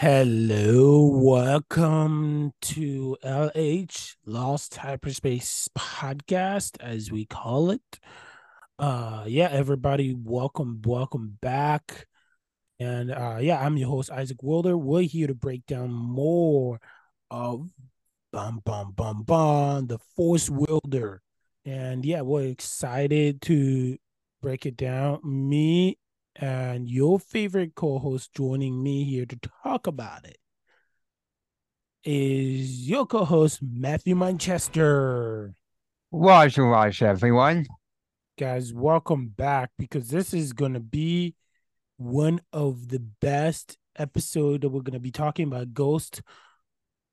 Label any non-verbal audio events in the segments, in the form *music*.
Hello, welcome to LH Lost Hyperspace Podcast, as we call it. Uh, yeah, everybody, welcome, welcome back. And uh, yeah, I'm your host Isaac Wilder. We're here to break down more of bum bum bum bum the Force Wielder, and yeah, we're excited to break it down. Me and your favorite co-host joining me here to talk about it is your co-host Matthew Manchester. Watch, watch, everyone. Guys, welcome back because this is gonna be one of the best episode that we're gonna be talking about Ghost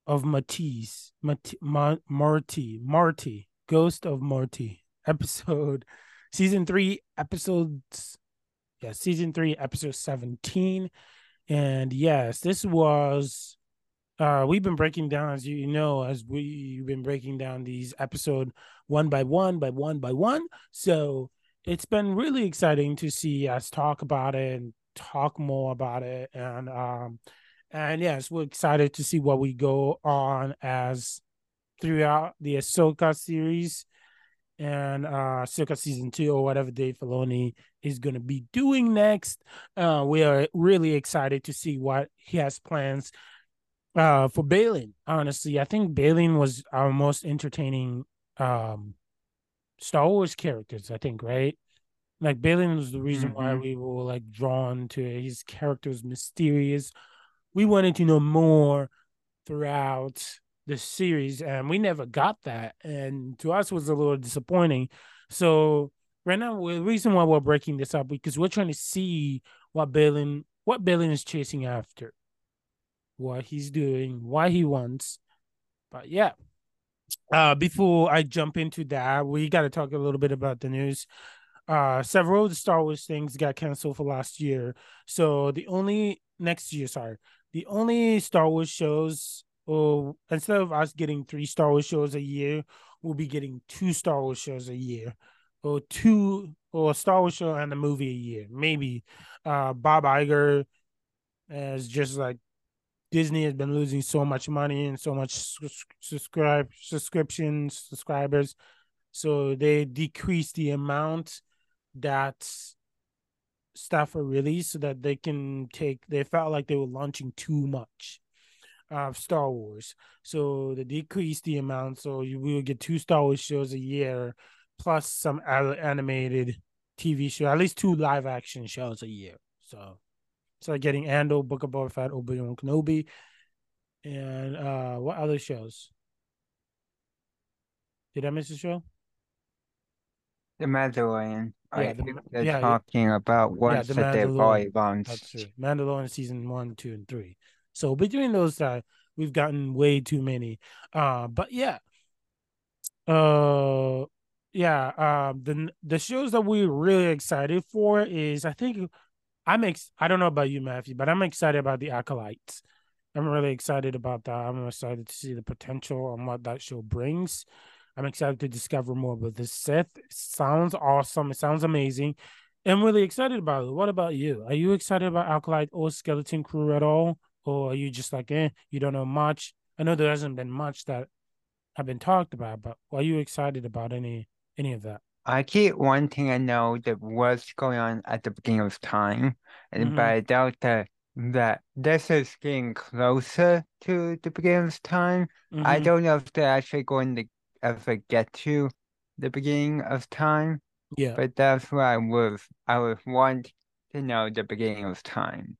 of Matisse, Mat- Ma- Marty, Marty, Ghost of Marty *laughs* episode, season three, episodes yeah, season three, episode 17. And yes, this was uh we've been breaking down as you know as we've been breaking down these episode one by one by one by one. So it's been really exciting to see us talk about it and talk more about it. And um and yes we're excited to see what we go on as throughout the Ahsoka series and uh circa season two or whatever Dave Filoni is going to be doing next. Uh, we are really excited to see what he has plans uh for Baylan. Honestly, I think Baylan was our most entertaining um Star Wars characters, I think, right? Like Baylan was the reason mm-hmm. why we were like drawn to it. His character was mysterious. We wanted to know more throughout the series, and we never got that. And to us was a little disappointing. So right now, the reason why we're breaking this up because we're trying to see what Baylan what Baylan is chasing after, what he's doing, why he wants. But yeah. Uh before I jump into that, we gotta talk a little bit about the news. Uh several of the Star Wars things got canceled for last year. So the only next year, sorry, the only Star Wars shows or instead of us getting three Star Wars shows a year, we'll be getting two Star Wars shows a year, or two or a Star Wars show and a movie a year. Maybe uh, Bob Iger is just like Disney has been losing so much money and so much subscribe subscriptions subscribers, so they decrease the amount that stuff are released so that they can take. They felt like they were launching too much of Star Wars. So they decrease the amount. So you will get two Star Wars shows a year, plus some animated TV show, at least two live action shows a year. So it's like getting Andor, Book of Boba Fett, Obi Wan Kenobi, and uh, what other shows? Did I miss a show? The Mandalorian. Yeah, I the, they're yeah, talking about once yeah, that they've already launched. Mandalorian season one, two, and three. So between those, uh, we've gotten way too many. Uh, but yeah, uh, yeah. Um, the the shows that we're really excited for is I think I'm ex. I don't know about you, Matthew, but I'm excited about the Acolytes. I'm really excited about that. I'm excited to see the potential and what that show brings. I'm excited to discover more about the Sith. It sounds awesome. It sounds amazing. I'm really excited about it. What about you? Are you excited about Acolyte or Skeleton Crew at all? Or are you just like, eh, you don't know much? I know there hasn't been much that have been talked about, but are you excited about any any of that? I keep wanting to know that what's going on at the beginning of time, and mm-hmm. but I doubt that that this is getting closer to the beginning of time. Mm-hmm. I don't know if they're actually going to ever get to the beginning of time. Yeah, but that's what I would I would want to know the beginning of time.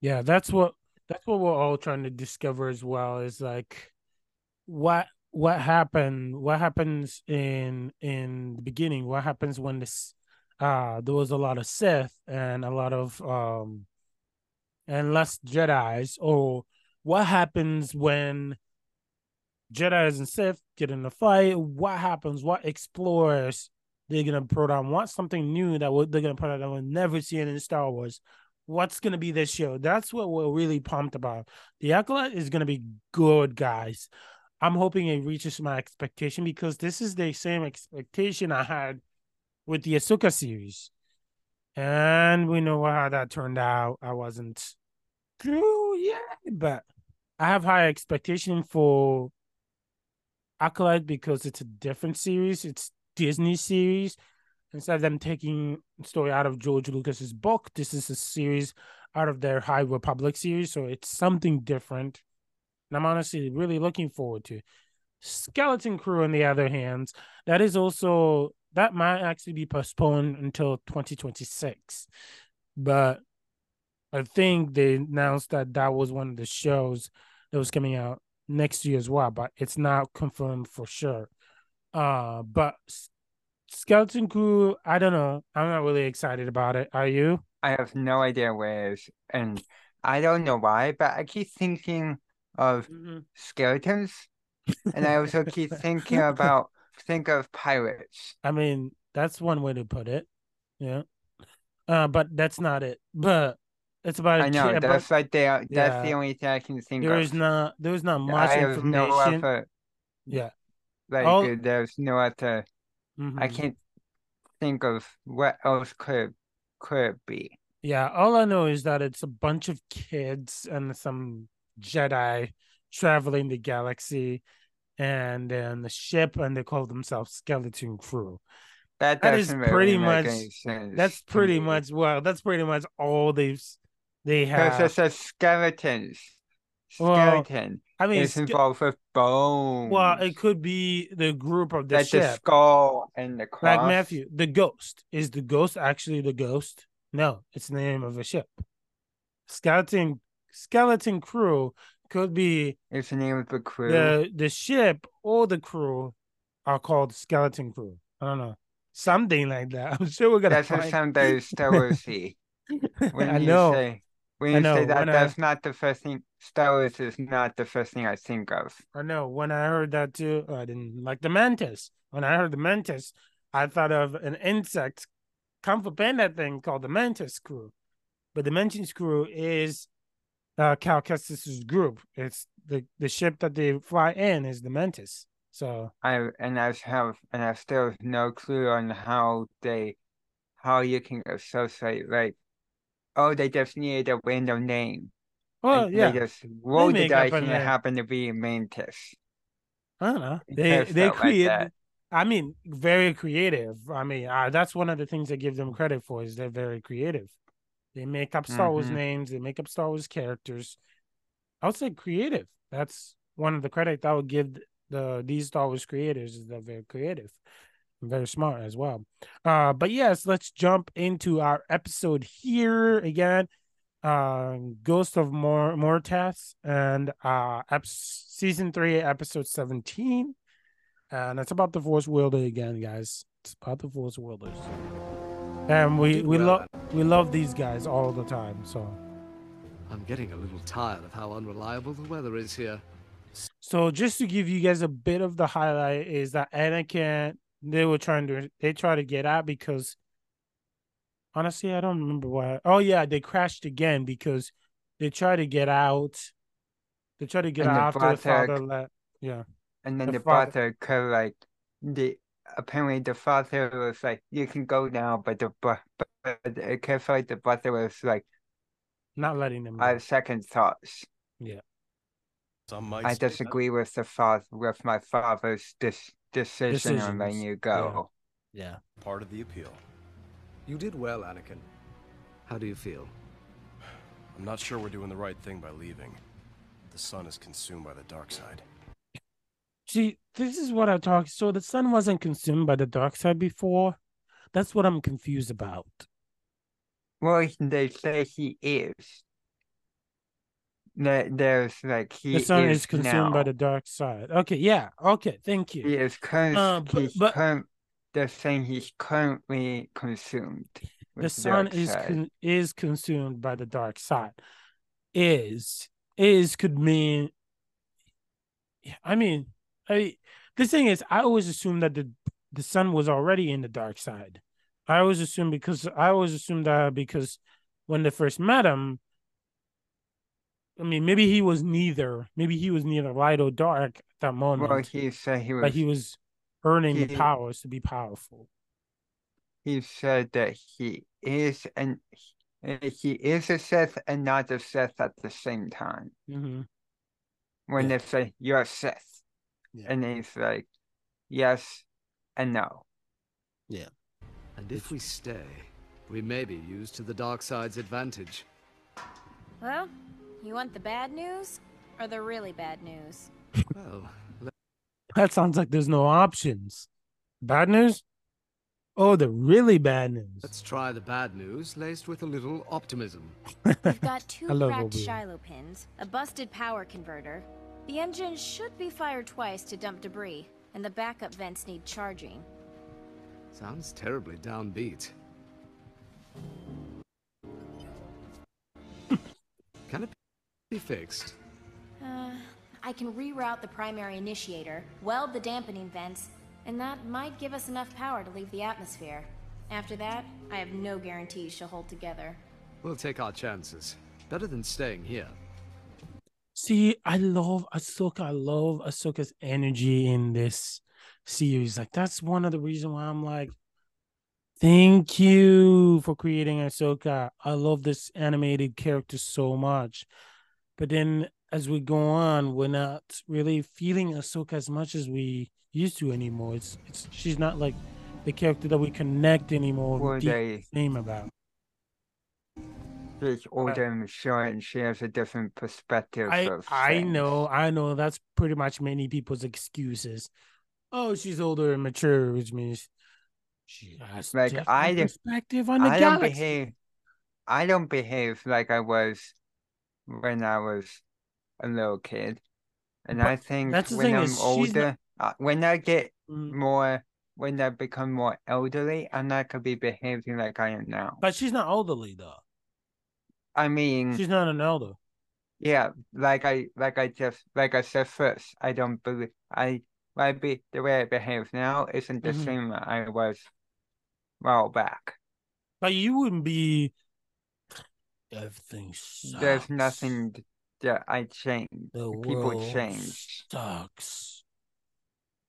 Yeah, that's what that's what we're all trying to discover as well is like what what happened what happens in in the beginning what happens when this uh there was a lot of Sith and a lot of um and less Jedi's or what happens when Jedi's and Sith get in a fight? What happens? What explorers they're gonna put on? What's something new that they're gonna put on that we'll never see in Star Wars what's going to be this show. That's what we're really pumped about. The Acolyte is going to be good, guys. I'm hoping it reaches my expectation because this is the same expectation I had with the Ahsoka series. And we know how that turned out. I wasn't true, yeah, but I have high expectation for Acolyte because it's a different series. It's Disney series. Instead of them taking story out of George Lucas's book, this is a series out of their High Republic series. So it's something different. And I'm honestly really looking forward to. Skeleton Crew, on the other hand, that is also that might actually be postponed until 2026. But I think they announced that that was one of the shows that was coming out next year as well, but it's not confirmed for sure. Uh, but Skeleton Crew, I don't know. I'm not really excited about it. Are you? I have no idea where it is, and I don't know why, but I keep thinking of mm-hmm. skeletons, and I also keep thinking about think of pirates. *laughs* I mean, that's one way to put it. Yeah. Uh, but that's not it. But it's about. I know kid, that's right there. That's yeah, the only thing I can think there of. Is not. There is not much I information. No other, yeah. Like All, there's no other. Mm-hmm. I can't think of what else could could it be. Yeah, all I know is that it's a bunch of kids and some Jedi traveling the galaxy, and then the ship, and they call themselves Skeleton Crew. That, that is pretty really much. That's pretty much well. That's pretty much all they've they have. Because it says skeletons. Skeleton. I mean, it's involved with bones. Well, it could be the group of the like ship. the skull and the cross. Like Matthew, the ghost is the ghost actually the ghost? No, it's the name of a ship. Skeleton skeleton crew could be. It's the name of the crew. The the ship or the crew are called skeleton crew. I don't know something like that. *laughs* I'm sure we're gonna. That's find... *laughs* what some days Star Wars see. I you know. say when you say that, that's I... not the first thing. Star Wars is not the first thing I think of. I know. When I heard that too, I didn't like the mantis. When I heard the mantis, I thought of an insect, Kung Fu Panda thing called the mantis crew. But the mantis crew is uh, Cal Kestis's group. It's the the ship that they fly in is the mantis. So I and I have and I still have no clue on how they how you can associate like oh they just needed a random name. Well, like, yeah, they just rolled they the dice and it happened to be mantis. I don't know. They they create. Like I mean, very creative. I mean, uh, that's one of the things I give them credit for is they're very creative. They make up Star mm-hmm. Wars names. They make up Star Wars characters. I would say creative. That's one of the credit I would give the these Star Wars creators is they're very creative, very smart as well. Uh, but yes, let's jump into our episode here again. Uh, Ghost of Mor Mortis and uh, ep- season three, episode seventeen, and it's about the Force Wielder again, guys. It's about the Force Wielders, and we we love we love these guys all the time. So. I'm getting a little tired of how unreliable the weather is here. So just to give you guys a bit of the highlight is that Anakin they were trying to they try to get out because honestly I don't remember why. Oh yeah, they crashed again because they tried to get out. They tried to get and out after the father left. Yeah. And then the, the father, father could like the apparently the father was like, "You can go now," but the but, but it could like the father was like, not letting them. I have second thoughts. Yeah. Some might I disagree that. with the father with my father's dis- decision and then you go. Yeah. yeah. Part of the appeal. You did well, Anakin. How do you feel? I'm not sure we're doing the right thing by leaving. The sun is consumed by the dark side. See, this is what I talk. So the sun wasn't consumed by the dark side before. That's what I'm confused about. Well, they say he is that there's like he the sun is, is consumed now. by the dark side. Okay, yeah, okay, thank you. He is currently uh, but, but current, they're saying he's currently consumed. The sun is con- is consumed by the dark side. Is is could mean. I mean, I the thing is, I always assumed that the the sun was already in the dark side. I always assumed because I always assumed that because when they first met him, I mean, maybe he was neither. Maybe he was neither light or dark at that moment. Well, he said he was. But he was earning he, the powers to be powerful. He said that he is, and he is a Sith and not a Sith at the same time. Mm-hmm. When Yeah. they say you're a Sith, Yeah. and he's like, yes and no. Yeah. And if we stay, we may be used to the dark side's advantage. Well, you want the bad news or the really bad news? Well, That sounds like there's no options. Bad news? Oh, the really bad news. let's try the bad news laced with a little optimism. We've *laughs* got two cracked Shiloh pins, a busted power converter. The engine should be fired twice to dump debris, and the backup vents need charging. Sounds terribly downbeat. *laughs* Can it be fixed? Uh, I can reroute the primary initiator, weld the dampening vents, and that might give us enough power to leave the atmosphere. After that, I have no guarantees she'll hold together. We'll take our chances. Better than staying here. See, I love Ahsoka. I love Ahsoka's energy in this series. Like that's one of the reasons why I'm like, thank you for creating Ahsoka. I love this animated character so much. But then as we go on, we're not really feeling Ahsoka as much as we used to anymore. It's it's she's not like the character that we connect anymore. With they name about. she's older and mature and she has a different perspective I of I know, I know. That's pretty much many people's excuses. Oh, she's older and mature, which means she has Like, different I perspective on the I don't behave I don't behave like I was when I was a little kid. And But I think that's the when thing I'm is older, not- uh, when I get Mm, more, when I become more elderly, I'm not gonna be behaving like I am now. But she's not elderly though. I mean, She's not an elder. yeah, like I, like I just, like I said first, I don't believe I, I be the way I behave now isn't the Mhm. same I was, well back. But you wouldn't be. Everything sucks. There's nothing that I changed. The people world change. Sucks.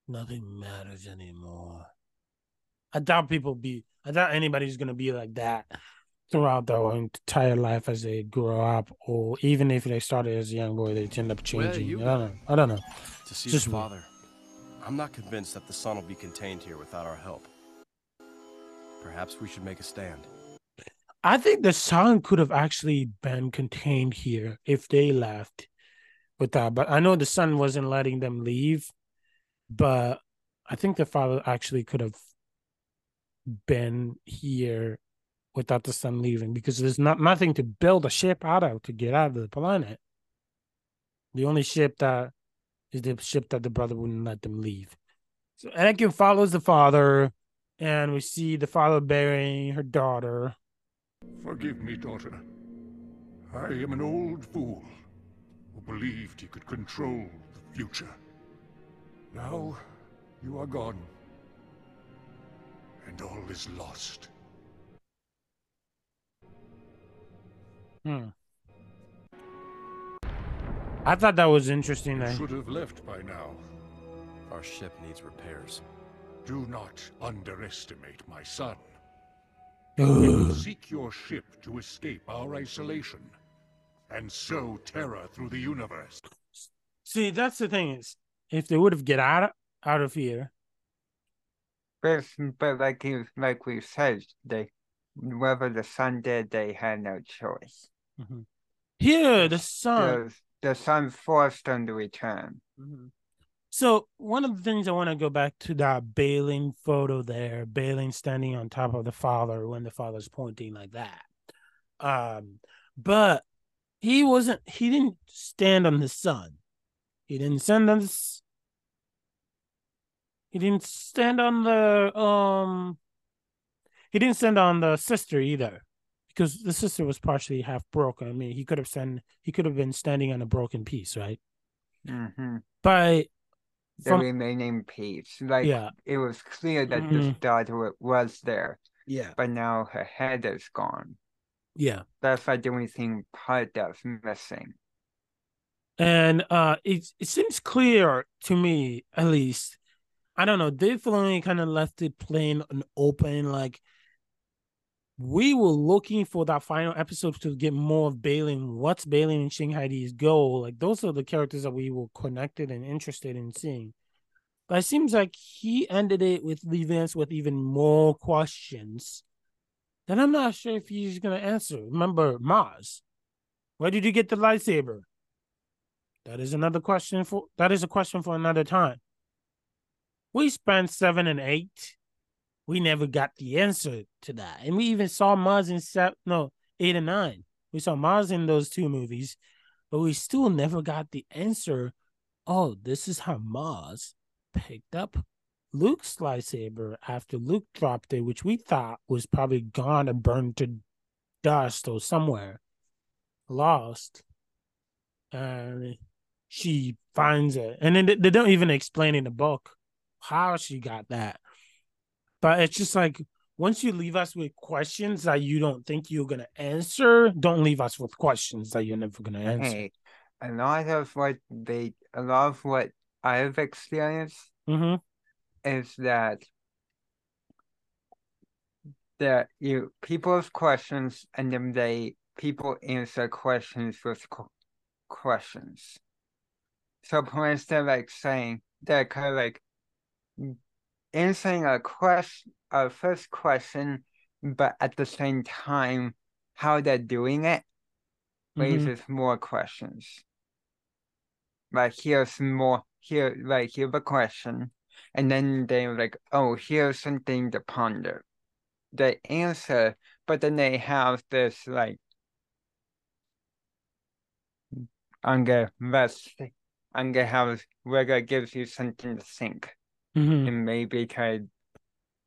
Nothing matters anymore. I doubt people be. I doubt anybody's gonna be like that throughout their entire life as they grow up, or even if they started as a young boy, they end up changing. you I don't know. I don't know. To see Just the me. father. I'm not convinced that the sun will be contained here without our help. Perhaps we should make a stand. I think the sun could have actually been contained here if they left with that. But I know the son wasn't letting them leave. But I think the father actually could have been here without the sun leaving because there's not nothing to build a ship out of to get out of the planet. The only ship that is the ship that the brother wouldn't let them leave. So Anakin follows the father, and we see the father burying her daughter. Forgive me, daughter. I am an old fool who believed he could control the future. Now you are gone, and all is lost. Hmm. I thought that was interesting. You That should have left by now. Our ship needs repairs. Do not underestimate my son. Ugh. Seek your ship to escape our isolation, and sow terror through the universe. See, that's the thing is, if they would have get out of, out of here, But, but like you, like we said, they, whether the sun did, they had no choice. here the sun. The, the sun forced them to return. Mhm. So one of the things I want to go back to that Baylan photo there, Baylan standing on top of the father when the father's pointing like that. Um, but he wasn't. He didn't stand on the son. He didn't stand on this. He didn't stand on the um. He didn't stand on the sister either, because the sister was partially half broken. I mean, he could have stand. He could have been standing on a broken piece, right? hmm But The from remaining piece, like yeah, it was clear that this Mhm. daughter wa- was there, yeah, but now her head is gone. yeah. That's like the only thing part that's missing. And uh it it seems clear to me, at least. I don't know, Dave Filoni kind of left it plain and open, like we were looking for that final episode to get more of Baylan. What's Baylan and Shin Hati's goal? Like those are the characters that we were connected and interested in seeing. But it seems like he ended it with leaving us with even more questions. Then I'm not sure if he's gonna answer. Remember Maz? Where did you get the lightsaber? That is another question for that is a question for another time. We spent seven and eight we never got the answer to that. And we even saw Maz in seven, no, eight and nine. We saw Maz in those two movies, but we still never got the answer. Oh, this is how Maz picked up Luke's lightsaber after Luke dropped it, which we thought was probably gone and burned to dust or somewhere lost. And she finds it. And then they don't even explain in the book how she got that. But it's just like once you leave us with questions that you don't think you're gonna answer, don't leave us with questions that you're never gonna answer. Hey, a lot of what they, a lot of what I've experienced mm-hmm. is that that you people have questions and then they people answer questions with questions. So, for instance, like saying that kind of like answering a question, a first question, but at the same time, how they're doing it mm-hmm. raises mm-hmm. more questions. Like here's more here, like here's a question, and then they're like, oh, here's something to ponder. They answer, but then they have this like, I'm gonna let's, I'm gonna have Rega gives you something to think mm-hmm. and maybe try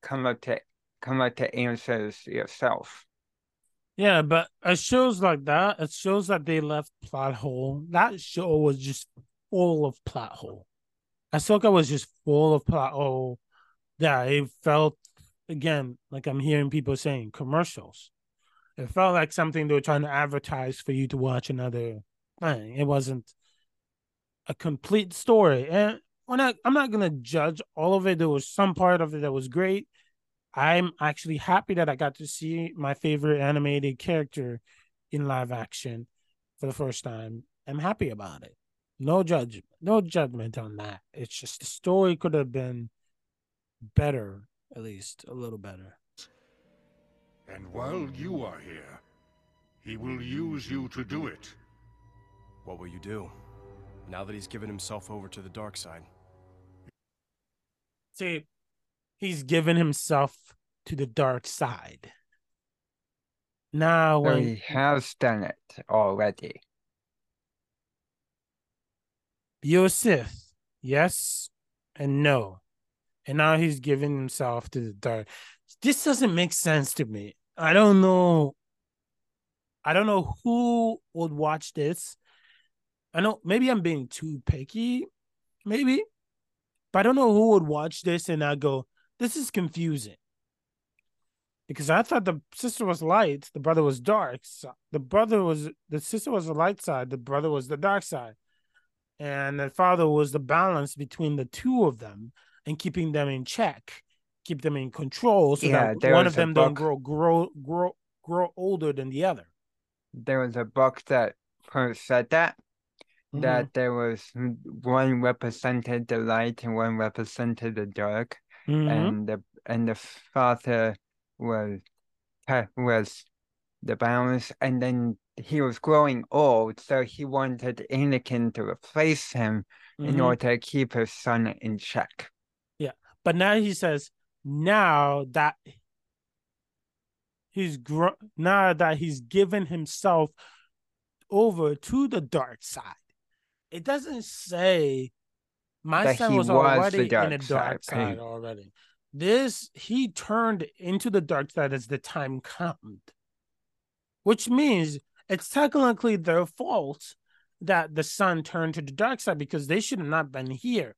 come up to come up to answers yourself. Yeah, but it shows like that, it shows that they left plot hole. That show was just full of plot hole. Ahsoka was just full of plot hole. Yeah, it felt again like I'm hearing people saying commercials. It felt like something they were trying to advertise for you to watch another thing. It wasn't a complete story. And we're not I'm not gonna judge all of it. There was some part of it that was great. I'm actually happy that I got to see my favorite animated character in live action for the first time. I'm happy about it. No judgment, no judgment on that. It's just the story could have been better, at least a little better. And while you are here, he will use you to do it. What will you do? Now that he's given himself over to the dark side. See, he's given himself to the dark side. Now, when he has done it already. You're Sith, yes and no. And now he's giving himself to the dark. This doesn't make sense to me. I don't know. I don't know who would watch this I know maybe I'm being too picky, maybe, but I don't know who would watch this and I go, this is confusing. Because I thought the sister was light, the brother was dark. So the brother was the sister was the light side, the brother was the dark side. And the father was the balance between the two of them and keeping them in check, keep them in control so yeah, that one of them don't grow grow grow grow older than the other. There was a book that said that mm-hmm. that there was one represented the light and one represented the dark, mm-hmm. and the and the father was was the balance, and then he was growing old, so he wanted Anakin to replace him mm-hmm. in order to keep his son in check. Yeah, but now he says now that he's gr- now that he's given himself over to the dark side it doesn't say my that son was, was already in the dark side, side already. This he turned into the dark side as the time comes, which means it's technically their fault that the son turned to the dark side because they should have not been here.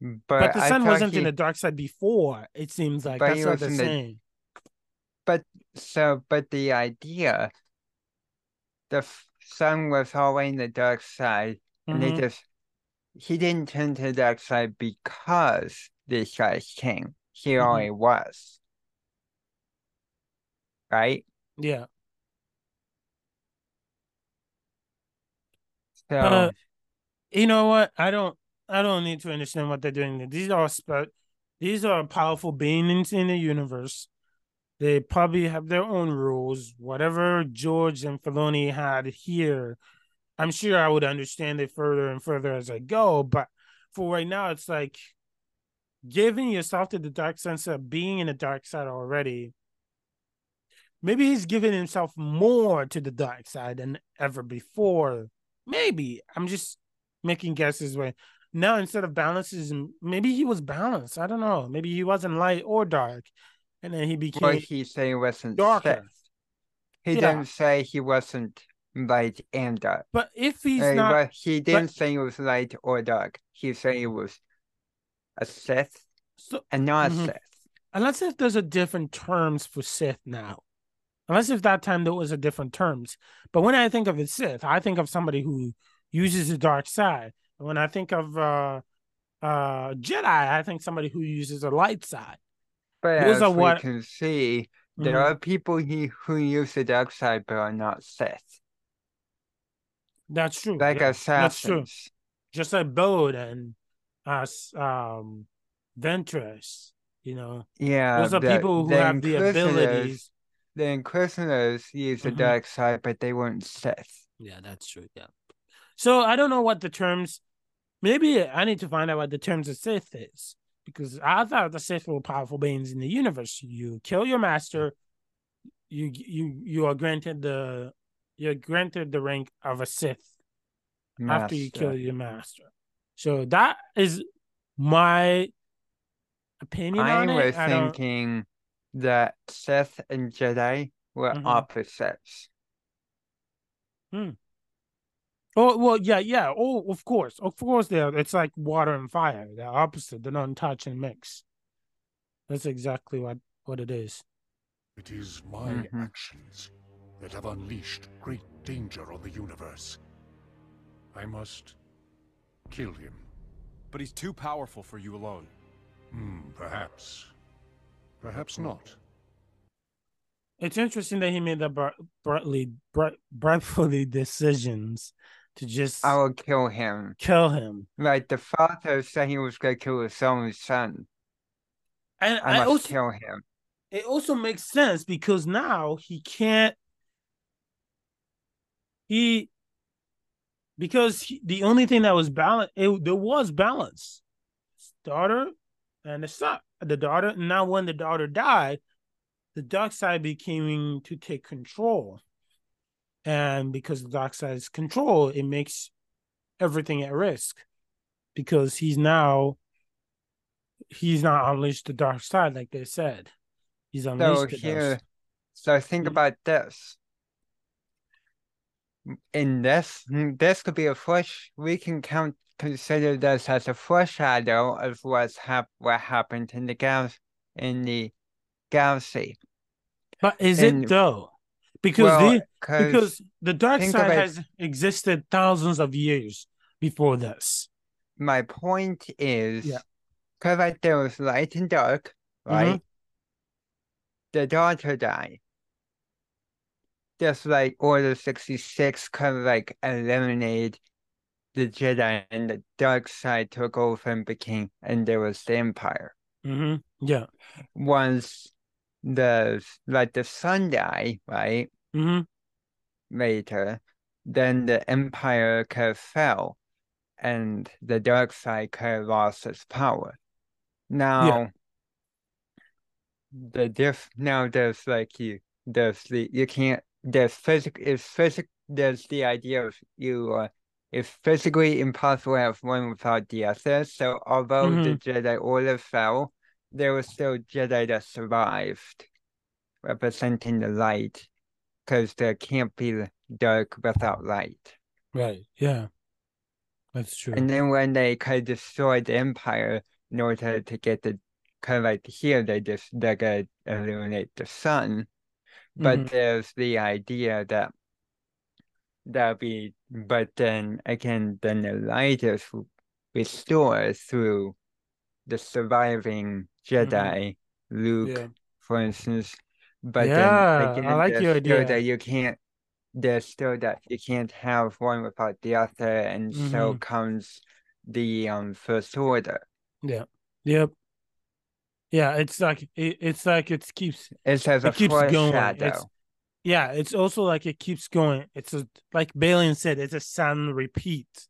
But, but the son wasn't he, in the dark side before. It seems like that's what they're saying. The, but so, but the idea, the son was always in the dark side, mm-hmm. and they mm-hmm. just he didn't turn to the dark side because this guy came. He mm-hmm. already was. right? Yeah. So Uh, you know what? I don't. I don't need to understand what they're doing. These are spe- These are powerful beings in the universe. They probably have their own rules. Whatever George and Filoni had here, I'm sure I would understand it further and further as I go. But for right now, it's like giving yourself to the dark sense of being in the dark side already. Maybe he's giving himself more to the dark side than ever before. Maybe I'm just making guesses. Way now instead of balances, maybe he was balanced. I don't know. Maybe he wasn't light or dark, and then he became. What he say wasn't darker. Sith. He Yeah. didn't say he wasn't light and dark. But if he's not, but he didn't say it was light or dark. He said it was a Sith so, and not Mhm. a Sith. unless if there's a different terms for Sith now. Unless if that time there was a different terms. But when I think of a Sith, I think of somebody who uses the dark side. And when I think of uh uh Jedi, I think somebody who uses a light side. But Those as are we what- can see, there Mhm. are people he, who use the dark side but are not Sith, That's true. like yeah, That's true. Just like Bode and us um Ventress, you know. Yeah, Those are the- people who the have the abilities. The Inquisitors use the Mhm. dark side, but they weren't Sith. Yeah, that's true. Yeah. So I don't know what the terms. Maybe I need to find out what the terms of Sith is because I thought the Sith were powerful beings in the universe. You kill your master, you you you are granted the you're granted the rank of a Sith after you kill your master. So that is my opinion I was thinking that Sith and Jedi were Mhm. opposites. Oh well, yeah, yeah. Oh, of course, of course. They're it's like water and fire. They're opposite. They don't touch and mix. That's exactly what what it is. It is my Mhm. actions that have unleashed great danger on the universe. I must kill him. But he's too powerful for you alone. Hmm, perhaps. Perhaps not. It's interesting that he made the br- brightly, bright, brightfully decisions to just I will kill him. kill him. Like the father said he was gonna kill his own son. And I I must also kill him. it also makes sense because now he can't he because he, the only thing that was balanced it, there was balance His daughter and the son the daughter now when the daughter died the dark side became to take control and because the dark side's control it makes everything at risk because he's now he's not unleashed the dark side like they said he's So unleashed it here, us. so think Mhm. about this. In this, this could be a flush. We can count consider this as a foreshadow of what's hap- what happened in the gal in the galaxy. But is And- it though? Because well, the because the dark side it- has existed thousands of years before this. my point is, Yeah. because like there was light and dark, Mhm. right? The daughter died. Just like Order 66 kind of like eliminated the Jedi and the dark side took over and became, and there was the Empire. hmm Yeah. Once the, like the sun died, right? hmm Later, then the Empire of fell and the dark side of lost its power. Now, the diff now there's like you there's the you can't there's physic is physic there's the idea of you uh it's physically impossible to have one without the other. So although the Jedi Order fell, there were still Jedi that survived, representing the light, because there can't be dark without light. Right. Yeah. That's true. And then when they kind of destroyed the Empire in order to get the kind of like here, they just they're gonna eliminate the sun. But Mhm. there's the idea that that'll be, but then again, then the light is restored through the surviving Jedi, Luke, Mm-hmm. Yeah. for instance, but Yeah, then I again, like your idea. that you can't. There's still that you can't have one without the other, and so Mm-hmm. comes the um first order. Yeah. Yep. Yeah, it's like it, it's like it keeps It says a it keeps going. It's yeah, it's also like it keeps going. It's a like Baylan said, it's a sound repeat.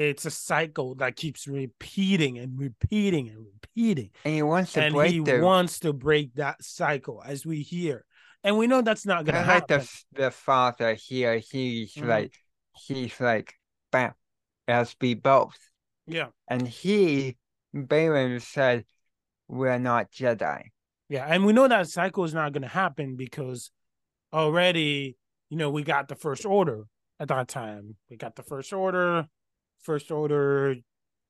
It's a cycle that keeps repeating and repeating and repeating. And he wants to and break he the wants to break that cycle as we hear. And we know that's not gonna kind of like the happen. the father here. He's Mhm. like he's like, bam, has be both. Yeah. And he, Baylan said, we're not Jedi. Yeah, and we know that cycle is not going to happen because already, you know, we got the first order at that time. We got the first order, first order,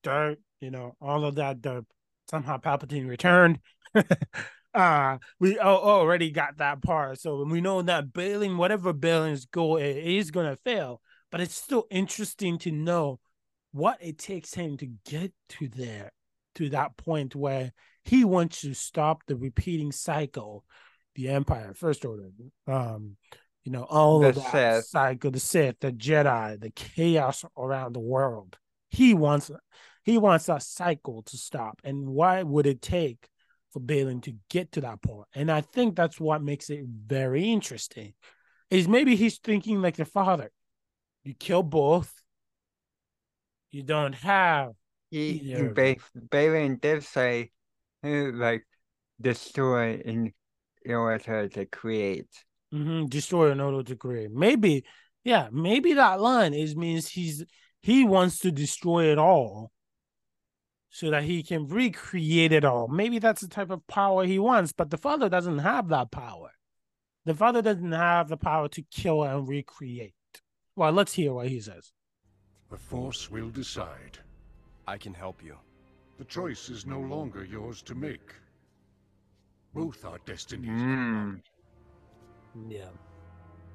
dirt, you know, all of that. The somehow Palpatine returned. *laughs* uh we already got that part. So we know that Baylan, whatever Baylan's goal is, to fail. But it's still interesting to know what it takes him to get to there, to that point where he wants to stop the repeating cycle, the Empire, First Order, um, you know, all of The that Sith. cycle, the Sith, the Jedi, the chaos around the world. He wants, he wants that cycle to stop. And why would it take for Baylan to get to that point? And I think that's what makes it very interesting. Is maybe he's thinking like the father. You kill both. You don't have He, ba- Baylan did say, uh, like, destroy in order to create. Hmm destroy in order to create. Maybe, yeah, maybe that line is means he's he wants to destroy it all so that he can recreate it all. Maybe that's the type of power he wants, but the father doesn't have that power. The father doesn't have the power to kill and recreate. Well, let's hear what he says. The Force will decide. I can help you. The choice is no longer yours to make. Both our destinies are Mm. One. Yeah.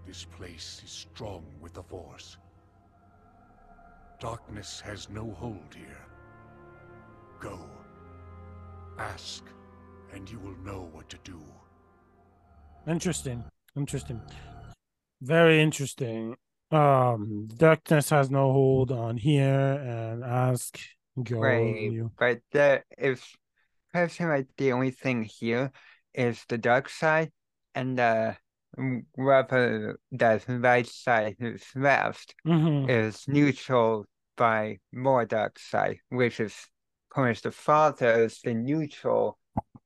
This place is strong with the Force. Darkness has no hold here. Go. Ask, and you will know what to do. Interesting. Interesting. Very interesting. Um darkness has no hold on here and ask go Right, you. but the if person like the only thing here is the dark side and the mm, whatever the right side is left Mhm. is neutral by more dark side, which is pretty much the father is the neutral,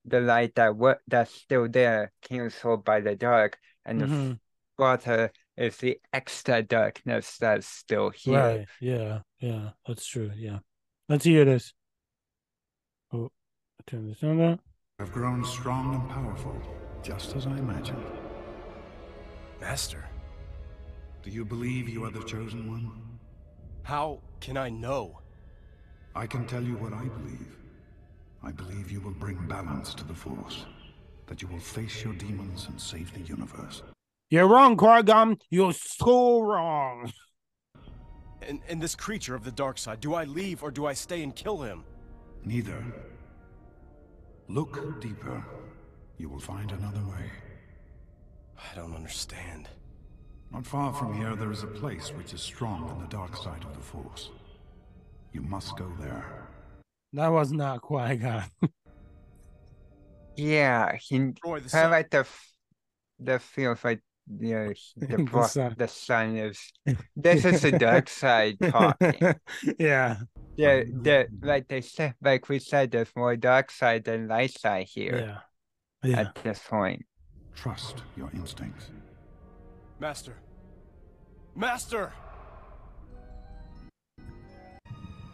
the light that what that's still there canceled by the dark, and the Mhm. father is the extra darkness that's still here. Right. Yeah. Yeah. That's true. Yeah. Let's hear this. Oh, I turn this on there. have grown strong and powerful, just as I imagined. Master, Do you believe you are the chosen one? how can I know? I can tell you what I believe. I believe you will bring balance to the Force, that you will face your demons and save the universe. You're wrong, Qui-Gon. You're so wrong. And, and this creature of the dark side, do I leave or do I stay and kill him? Neither. Look deeper. You will find another way. I don't understand. Not far from here, there is a place which is strong on the dark side of the Force. You must go there. That was not Qui-Gon. *laughs* Yeah, he Destroy the kind of like the f- the feels like you know *laughs* the The sun. the sun is *laughs* this is the dark side talking. yeah. Yeah, the like they said like we said, there's more dark side than light side here Yeah. Yeah. at this point. Trust your instincts. Master. Master!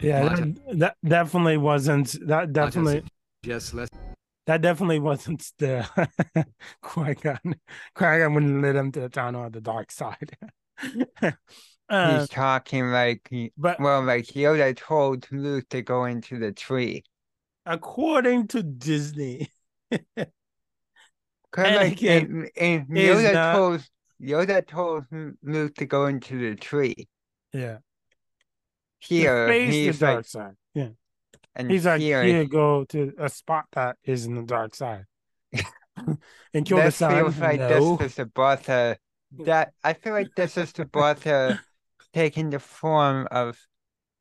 Yeah. That, that definitely wasn't that definitely Yes, let's. that definitely wasn't the *laughs* Qui-Gon. Qui-Gon wouldn't let him to the town on the dark side. *laughs* uh, He's talking like he, but well, like Yoda told Luke to go into the tree. according to Disney, *laughs* Kind of like Anakin and, and Yoda not- told Yoda told Luke to go into the tree. yeah, Here, face he's the dark like, side. Yeah, and he's like, here, here, go to a spot that is in the dark side. *laughs* and kill the this son. feels like no. this is about uh, that. I feel like this is about *laughs* uh, taking the form of.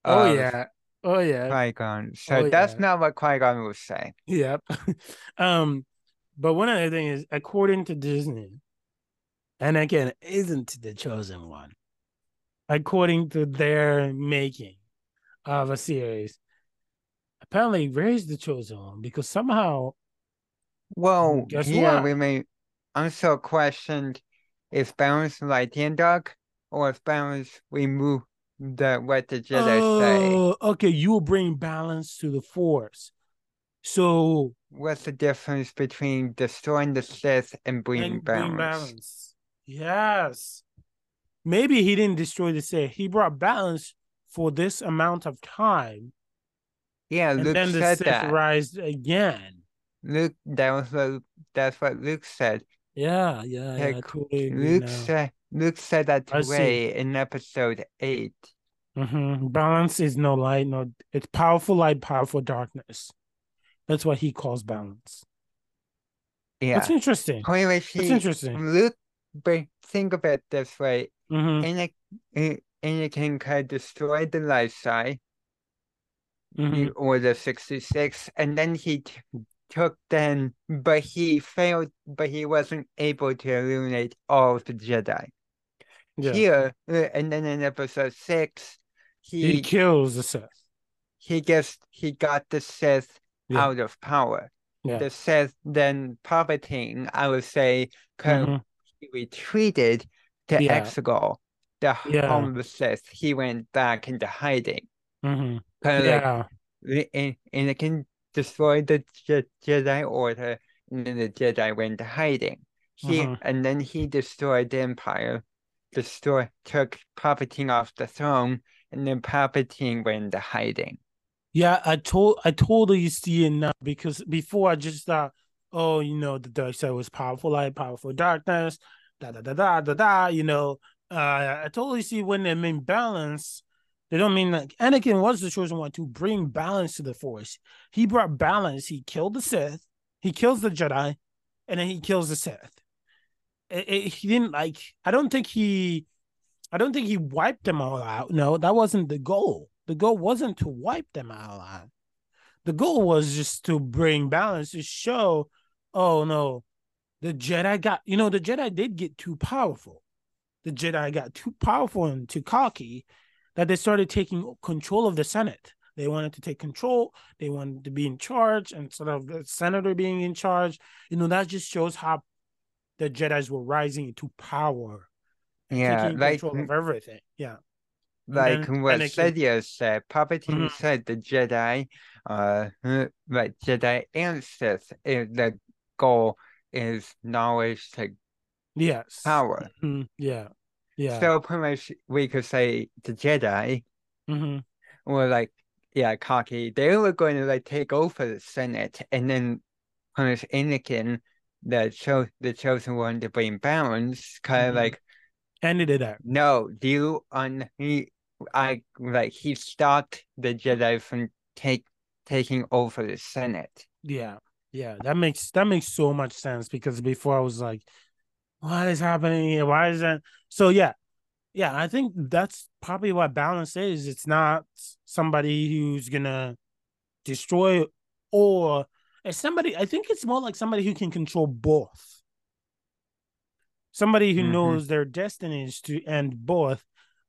oh yeah. Oh yeah. Qui Gon. So Oh, that's yeah. not what Qui Gon was saying. Yep. *laughs* um, but one other thing is, according to Disney, and again, isn't the chosen one. According to their making of a series, apparently Rey's the chosen one because somehow Well, mm, Guess yeah, what? we may also questioned if Balance light and dark, or if Balance remove the what the Jedi say. oh, okay, you will bring balance to the Force. So What's the difference between destroying the Sith and bringing and balance? balance. Yes. Maybe he didn't destroy the Sith. He brought balance for this amount of time, Yeah, and Luke then the said Sith that. rise again. Luke, that was what that's what Luke said. Yeah, yeah, yeah. Like, totally Luke said Luke said that to. Rey in episode eight. hmm Balance is no light, no. It's powerful light, powerful darkness. That's what he calls balance. Yeah. That's interesting. Anyway, That's interesting. Luke but think of it this way. hmm Anakin, Anakin could destroy the light side hmm the Order 66, and then he t- took then, but he failed, but he wasn't able to eliminate all of the Jedi. Yeah. Here, uh, and then in episode 6, He he kills the Sith. he gets he got the Sith Yeah. out of power. Yeah. The Sith then Palpatine, I would say, could Mhm. he retreated to Yeah. Exegol, the Yeah. home of Sith. He went back into hiding. hmm Kind of like Yeah. the- and, and it can destroy the Je- Jedi Order, and then the Jedi went to hiding. He Mhm. and then he destroyed the Empire, destroy took Palpatine off the throne, and then Palpatine went into hiding. Yeah, I told I totally see it now because before I just thought, oh, you know, the dark side was powerful light, powerful darkness, da da da da da da. You know, uh, I totally see when they mean balance. They don't mean like Anakin was the chosen one to bring balance to the Force. He brought balance. He killed the Sith. He kills the Jedi, and then he kills the Sith. It- it- he didn't like. I don't think he. I don't think he wiped them all out. No, that wasn't the goal. The goal wasn't to wipe them out. The goal was just to bring balance to show, oh no, the Jedi got, you know, the Jedi did get too powerful. The Jedi got too powerful and too cocky that they started taking control of the Senate. They wanted to take control. They wanted to be in charge instead of the senator being in charge. You know, that just shows how the Jedi's were rising into power and Yeah, taking like control of everything. Yeah. And like what Anakin- Sidious said, Palpatine Mhm. said the Jedi, uh, like Jedi and Sith, is the goal is knowledge to Yes. power. Mhm. Yeah. Yeah. So pretty much we could say the Jedi hmm were like, yeah, cocky. They were going to like take over the Senate, and then pretty much Anakin, the cho the chosen one to bring balance, kind of Mhm. like, Ended it up. no, do you on he, I like he stopped the Jedi from take taking over the Senate. Yeah. Yeah. That makes that makes so much sense because before I was like, what is happening here? Why is that? So yeah. Yeah, I think that's probably what balance is. It's not somebody who's gonna destroy or it's somebody I think it's more like somebody who can control both. Somebody who Mhm. knows their destiny is to end both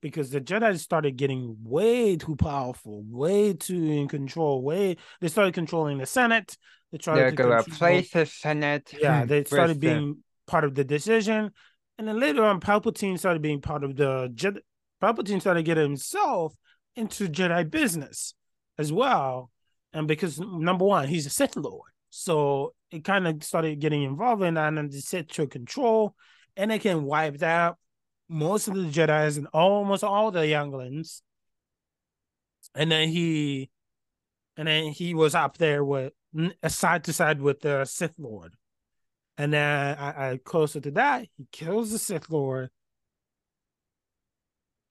because the Jedi started getting way too powerful, way too in control, way they started controlling the Senate. They tried They're to gonna control- replace the Senate. yeah, hmm, they started being part of the decision, and then later on, Palpatine started being part of the Jedi. Palpatine started getting himself into Jedi business as well, and because number one, he's a Sith Lord, so it kind of started getting involved in that, and then the Sith took control. Anakin wiped out most of the Jedi's and almost all the younglings, and then he, and then he was up there with uh, side to side with the Sith Lord. And then I, I closer to that, he kills the Sith Lord.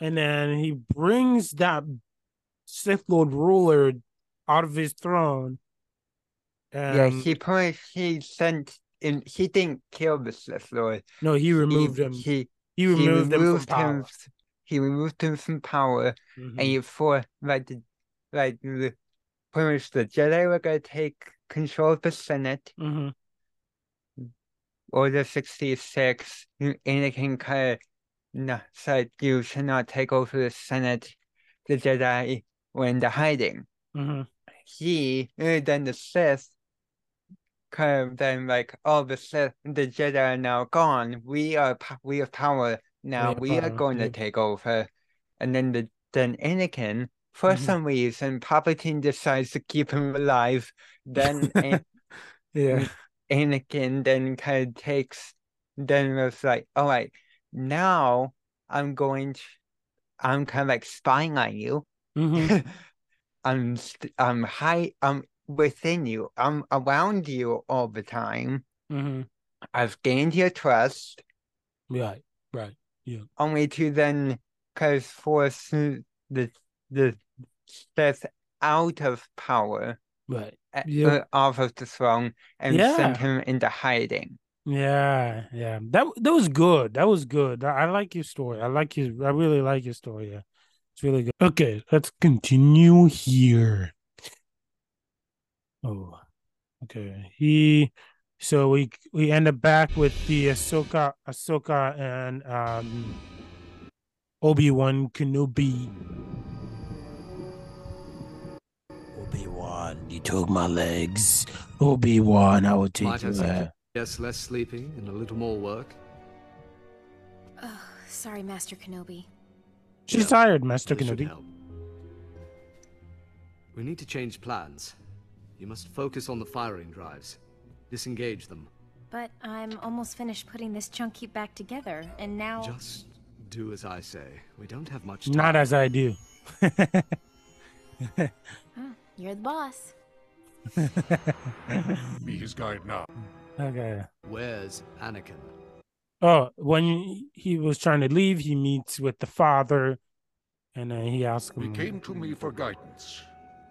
And then he brings that Sith Lord ruler out of his throne. Yeah, he pretty he sent and he didn't kill the Sith Lord. No, he removed he, him. He He removed, him removed from power. him. He removed him from power, Mhm. and he for like the like the pretty much the Jedi were gonna take control of the Senate. Mhm. Order sixty six. Anakin kind of no, said you should not take over the Senate. The Jedi went into hiding. Mhm. He uh, then the Sith kind of then like oh the Sith the Jedi are now gone. We are we have power now. have We are going yeah. to take over. And then the then Anakin for Mhm. some reason Palpatine decides to keep him alive. Then An- *laughs* Yeah. Anakin then kind of takes then was like all right now I'm going to I'm kind of like spying on you. Mhm. *laughs* I'm st- I'm high I'm within you. I'm around you all the time. Mhm. I've gained your trust Right. Right. Yeah. Only to then cause force the the Sith out of power Right. uh, Yep. uh, off of the throne and send him into hiding. Yeah, yeah. That that was good. That was good. I, I like your story. I like your I really like your story. Yeah. It's really good. Okay, let's continue here. Oh. Okay. He so we we end up back with the Ahsoka Ahsoka and um Obi-Wan Kenobi. Obi-Wan, you took my legs. Obi-Wan, I will take Might I you suggest there. yes, less sleeping and a little more work? Oh, sorry, Master Kenobi. She's Yeah, tired, Master This Kenobi. We need to change plans. You must focus on the firing drives. Disengage them. But I'm almost finished putting this chunk heap back together, and now. Just do as I say. We don't have much time. Not as I do. Huh, *laughs* hmm, you're the boss. Be his guide now. okay. Where's Anakin? Oh, when he was trying to leave, he meets with the father, and then he asks him... He came to me for guidance,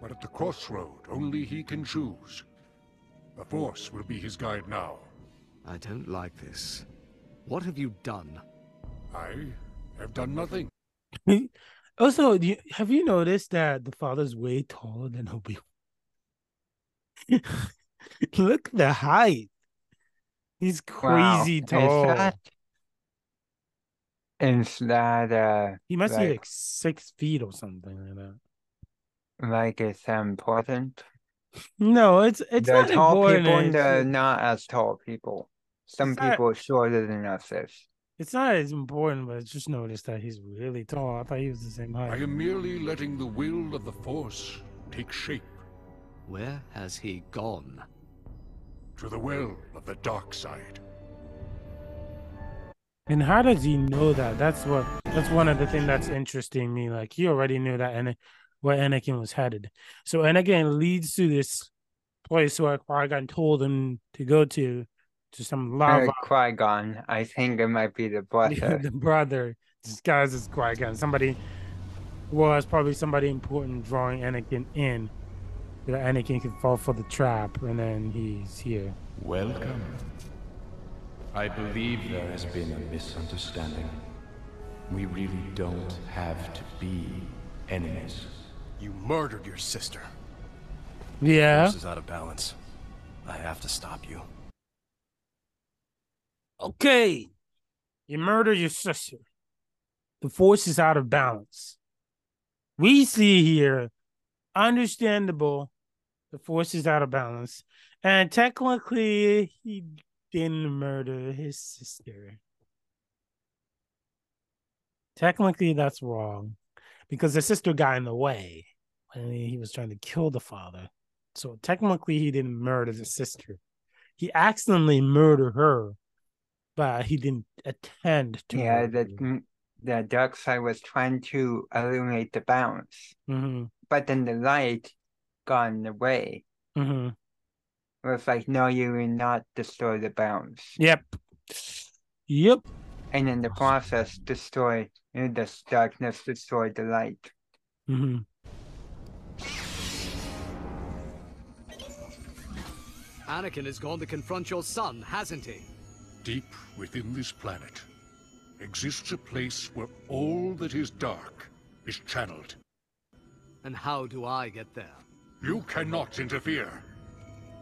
but at the crossroad, only he can choose. The Force will be his guide now. I don't like this. What have you done? I have done nothing. *laughs* also, you, have you noticed that the father's way taller than Obi? *laughs* Look at the height. He's Wow. crazy Is tall. that is that uh He must be like- like six feet or something like that. Like it's important? No, it's it's the not tall important. people and the not as tall people. Some It's people are shorter than us is. it's not as important, but just noticed that he's really tall. I thought he was the same height. I am merely letting the will of the Force take shape Where has he gone? to the well of the dark side. And how does he know that? That's what that's one of the things that's interesting me. Like he already knew that and where Anakin was headed. So Anakin leads to this place where Qui-Gon told him to go to, to some Uh, lava. Qui Gon, I think it might be the *laughs* brother. the brother disguised as Qui-Gon. Somebody was probably somebody important drawing Anakin in. So that Anakin could fall for the trap, and then he's here. Welcome. I believe there has been a misunderstanding. We really don't have to be enemies. You murdered your sister. Yeah. Force is out of balance. I have to stop you. Okay. You murdered your sister. The force is out of balance. We see here, understandable, the force is out of balance. And technically, he didn't murder his sister. Technically, that's wrong because the sister got in the way when he was trying to kill the father. So technically, he didn't murder the sister. He accidentally murdered her but he didn't attend to Yeah, her. the the dark side was trying to eliminate the balance, hmm but then the light got in the way. hmm It was like, no, you will not destroy the balance, Yep. Yep. and in the process, destroy you know, this darkness, destroy the light. hmm Anakin has gone to confront your son, hasn't he? Deep within this planet exists a place where all that is dark is channeled. And how do I get there? You cannot interfere.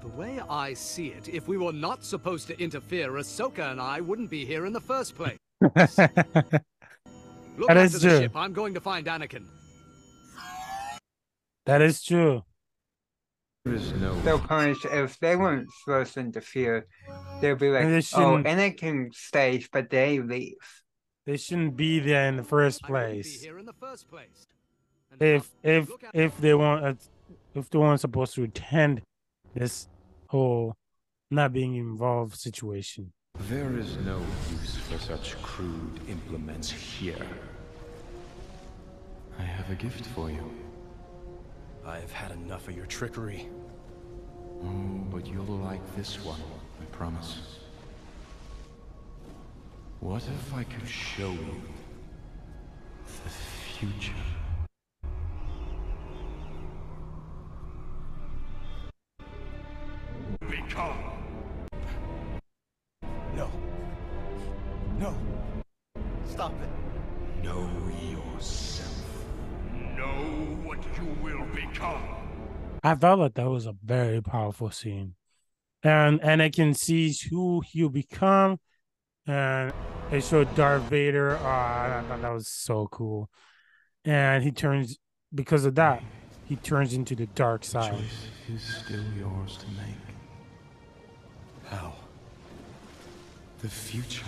The way I see it, if we were not supposed to interfere, Ahsoka and I wouldn't be here in the first place. *laughs* Look That after the true. ship. I'm going to find Anakin. That is true. No They'll punish if they weren't supposed to interfere. They'll be like, And they "Oh, shouldn't- Anakin stays, but they leave." They shouldn't be there in the first I wouldn't be place. here in the first place. If if if they weren't uh, if they weren't supposed to attend this whole not being involved situation. There is no use for such crude implements here. I have a gift for you. I have had enough of your trickery. Oh, but you'll like this one, I promise. What if I could show you the future? Become. Become. I felt like that was a very powerful scene. And Anakin sees who he'll become. And they showed Darth Vader. Oh, I thought that was so cool. And he turns, because of that, he turns into the dark side. The choice is still yours to make. How? The future,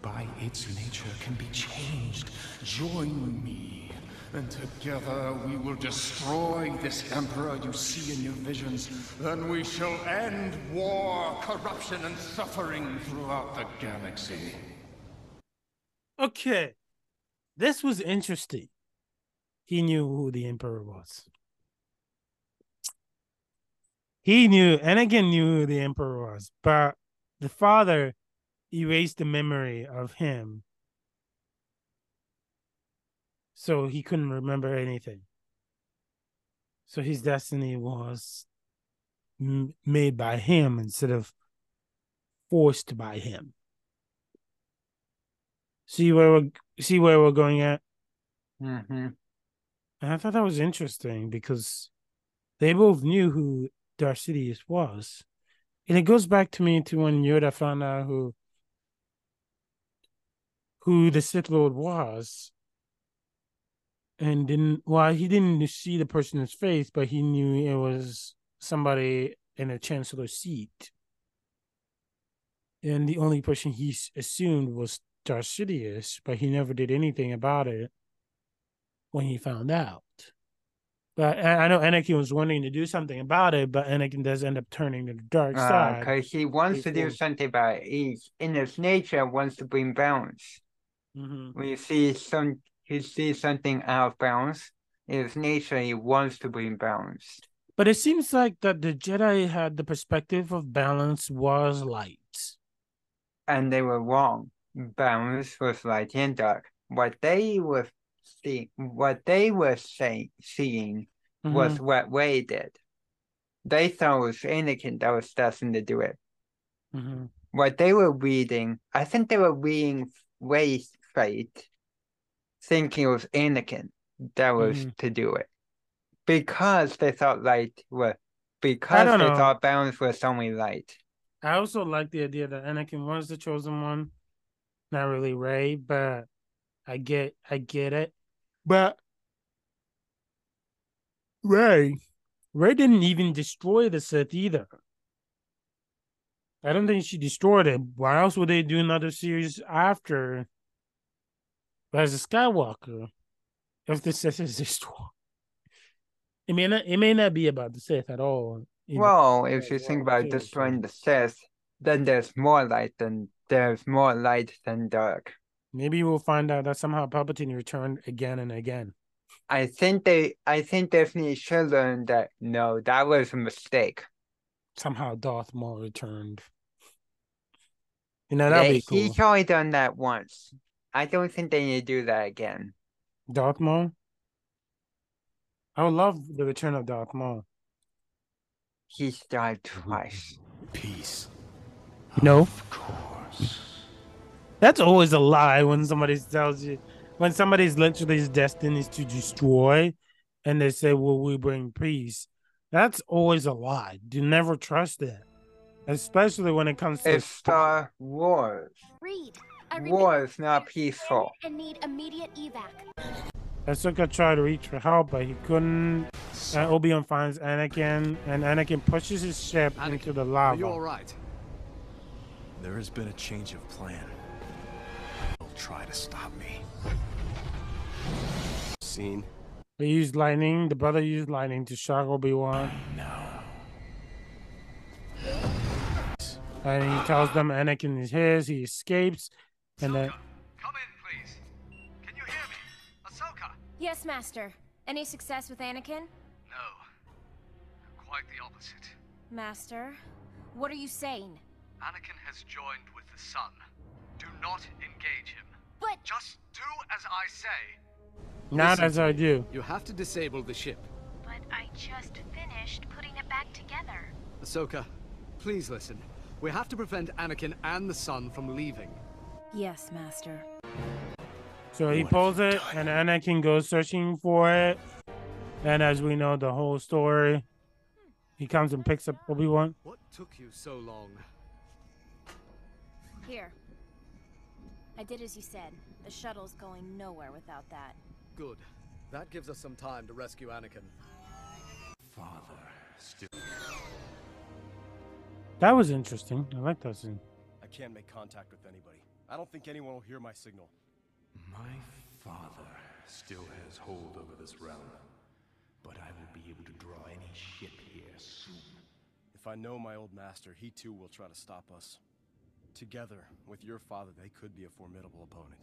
by its nature, can be changed. Join me, and together we will destroy this Emperor you see in your visions. Then we shall end war, corruption, and suffering throughout the galaxy. Okay. This was interesting. He knew who the Emperor was. He knew, Anakin knew who the Emperor was, but the father erased the memory of him. So he couldn't remember anything. So his destiny was m- made by him instead of forced by him. See where we're see where we're going at? Mm-hmm. And I thought that was interesting because they both knew who Darth Sidious was. And it goes back to me to when Yoda found out who who the Sith Lord was. And didn't well, he didn't see the person's face, but he knew it was somebody in a chancellor seat. And the only person he assumed was Darth Sidious, but he never did anything about it when he found out. But I know Anakin was wanting to do something about it, but Anakin does end up turning to the dark side. Because he wants to do something about it. He's in his nature wants to bring balance. hmm When you see some, he sees something out of balance. In his nature, he wants to bring balance. But it seems like that the Jedi had the perspective of balance was light. and they were wrong. Balance was light and dark. What they were seeing, what they were saying, seeing was what Rey did. They thought it was Anakin that was destined to do it. Mhm. What they were reading, I think they were reading Rey's fate, thinking it was Anakin that was Mhm. to do it, because they thought light was because they know. thought balance was only light. I also like the idea that Anakin was the chosen one, not really Rey, but I get I get it. But Rey, Rey didn't even destroy the Sith either. I don't think she destroyed it. Why else would they do another series after as a Skywalker if the Sith is destroyed? *laughs* It may not it may not be about the Sith at all. Well, if you think about destroying the Sith, then there's more light than there's more light than dark. Maybe we'll find out that somehow Palpatine returned again and again. I think they, I think definitely should learn that no, that was a mistake. Somehow Darth Maul returned. You know, that'd They- be cool. He's only done that once. I don't think they need to do that again. Darth Maul? I would love the return of Darth Maul. He's died twice. Peace. No. Of course. That's always a lie when somebody tells you when somebody's literally destined is to destroy and they say, Will we bring peace? That's always a lie. Do never trust that. Especially when it comes to It's Star Wars. Read. I War is not peaceful. and need immediate evac. Ahsoka tried to reach for help, but he couldn't. And Obi-Wan finds Anakin, and Anakin pushes his ship into the Are you all lava. There has been a change of plan. They'll try to stop me. Scene. They used lightning. The brother used lightning to shock Obi-Wan. No. And he tells them Anakin is his. He escapes, and then Come in, please. Can you hear me? Ahsoka? Yes, Master. Any success with Anakin? No. Quite the opposite. Master, what are you saying? Anakin has joined with the Son. Do not engage him. But Just do as I say. not Listen as I do. You have to disable the ship. But I just finished putting it back together. Ahsoka, please listen. We have to prevent Anakin and the Son from leaving. Yes, Master. So he pulls it, and Anakin goes searching for it. And as we know the whole story, he comes and picks up Obi Wan. What took you so long? Here. I did as you said. The shuttle's going nowhere without that. Good. That gives us some time to rescue Anakin. Father, still. That was interesting. I like that scene. I can't make contact with anybody. I don't think anyone will hear my signal. My father still has hold over this realm, but I will be able to draw any ship here soon. If I know my old master, he too will try to stop us. Together, with your father, they could be a formidable opponent.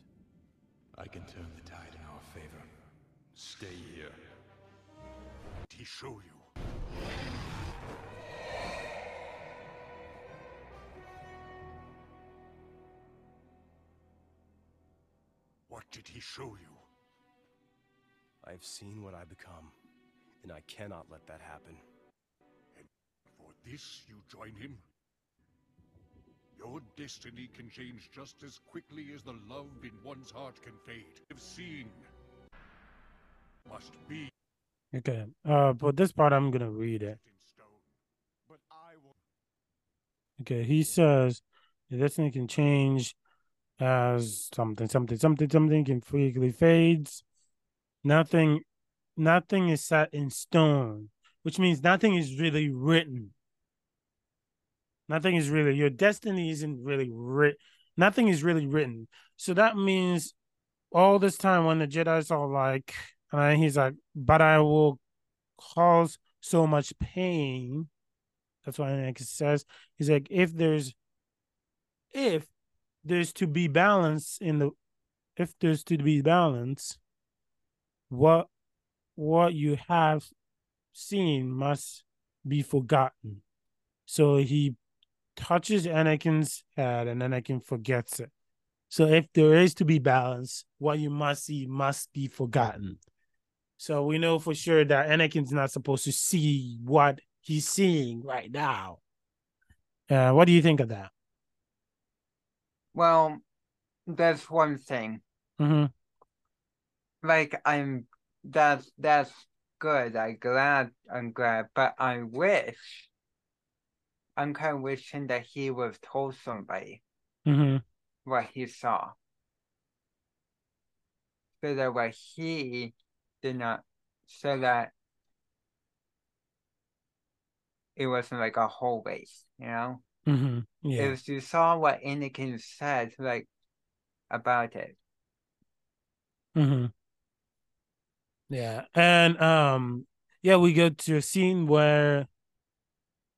I can turn the tide in our favor. Stay here. Did he show you? Did he show you? I've seen what I become, and I cannot let that happen. And For this you join him? Your destiny can change just as quickly as the love in one's heart can fade. I've seen must be Okay. Uh, but this part I'm gonna read it. But I will Okay. He says the destiny can change as something, something, something, something can fades. Nothing, nothing is set in stone, which means nothing is really written. Nothing is really your destiny isn't really written. Nothing is really written. So that means all this time when the Jedi's all like, and he's like, but I will cause so much pain. That's what Anakin says. He's like, if there's, if there's to be balance in the, if there's to be balance, what, what you have seen must be forgotten. So he touches Anakin's head, and Anakin forgets it. So if there is to be balance, what you must see must be forgotten. So we know for sure that Anakin's not supposed to see what he's seeing right now. Uh, what do you think of that? Well, that's one thing. Mm-hmm. Like I'm that's that's good. I glad I'm glad, but I wish I'm kind of wishing that he would have told somebody Mm-hmm. what he saw. So that what he did not so that it wasn't like a whole waste, you know? Mm-hmm. Yeah. If you saw what Anakin said like about it. Mm-hmm. Yeah. And um yeah, we go to a scene where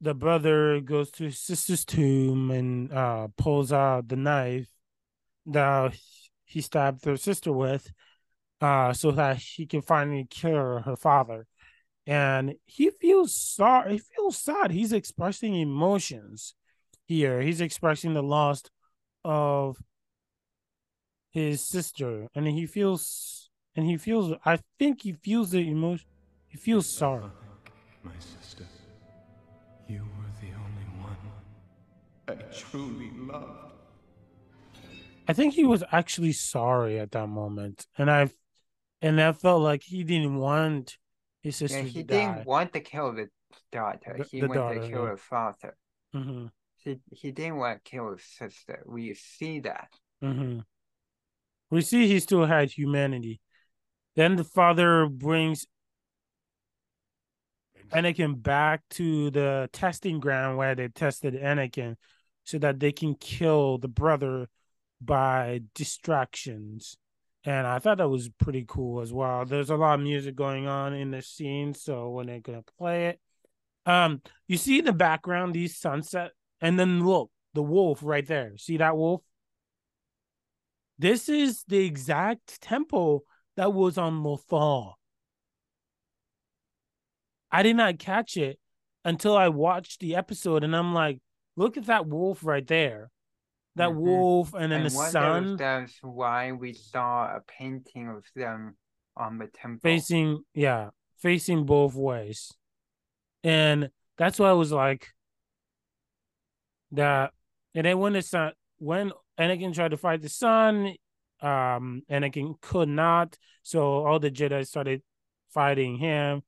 the brother goes to his sister's tomb and uh pulls out the knife that he stabbed her sister with uh so that he can finally kill her father. And he feels sorry, he feels sad. He's expressing emotions here. He's expressing the loss of his sister and he feels and he feels i think he feels the emotion he feels sorry My sister, you were the only one. I truly loved. I think he was actually sorry at that moment, and I, and I felt like he didn't want his sister yeah, he to didn't die. want to kill the daughter. The- he the wanted daughter, to kill yeah. her father. hmm He, he didn't want to kill his sister. We see that. hmm We see he still had humanity. Then the father brings Anakin back to the testing ground where they tested Anakin so that they can kill the brother by distractions. And I thought that was pretty cool as well. There's a lot of music going on in the scene, so when they're gonna play it. Um, you see in the background these sunset, and then look, the wolf right there. See that wolf? This is the exact temple that was on Lothal. I did not catch it until I watched the episode, and I'm like, look at that wolf right there. That Mhm. wolf, and then I the sun that's why we saw a painting of them on the temple. facing, yeah, facing both ways. And that's why I was like, that. And then when the sun, when Anakin tried to fight the son, um, Anakin could not. So all the Jedi started fighting him,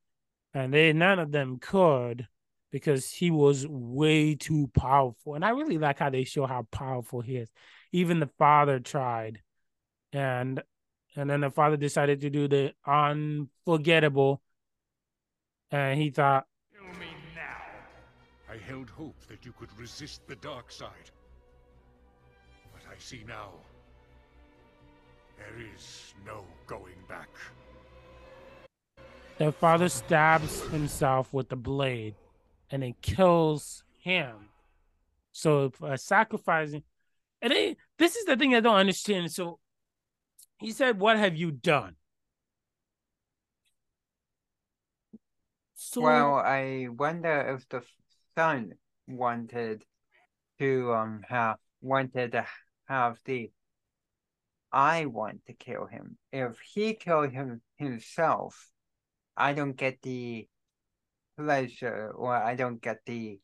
and they none of them could because he was way too powerful. And I really like how they show how powerful he is. Even the father tried, and and then the father decided to do the unforgettable, and he thought. I held hope that you could resist the dark side. But I see now. There is no going back. The father stabs himself with the blade and it kills him. So uh, sacrificing, and they, this is the thing I don't understand. So he said, "What have you done?" So Well, I wonder if the son wanted to um have wanted to have the I want to kill him. If he killed him himself, I don't get the pleasure or I don't get the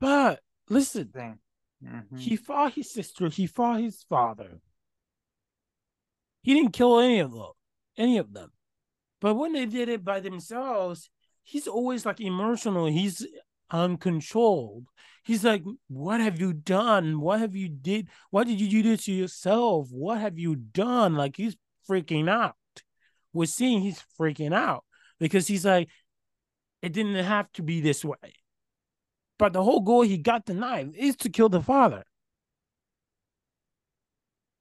but listen, thing. Mhm. he fought his sister. He fought his father. He didn't kill any of them, any of them. But when they did it by themselves, he's always like emotional. He's uncontrolled. He's like, "What have you done? What have you did? Why did you do this to yourself? What have you done?" Like he's freaking out. We're seeing he's freaking out because he's like, "It didn't have to be this way." But the whole goal he got the knife is to kill the father.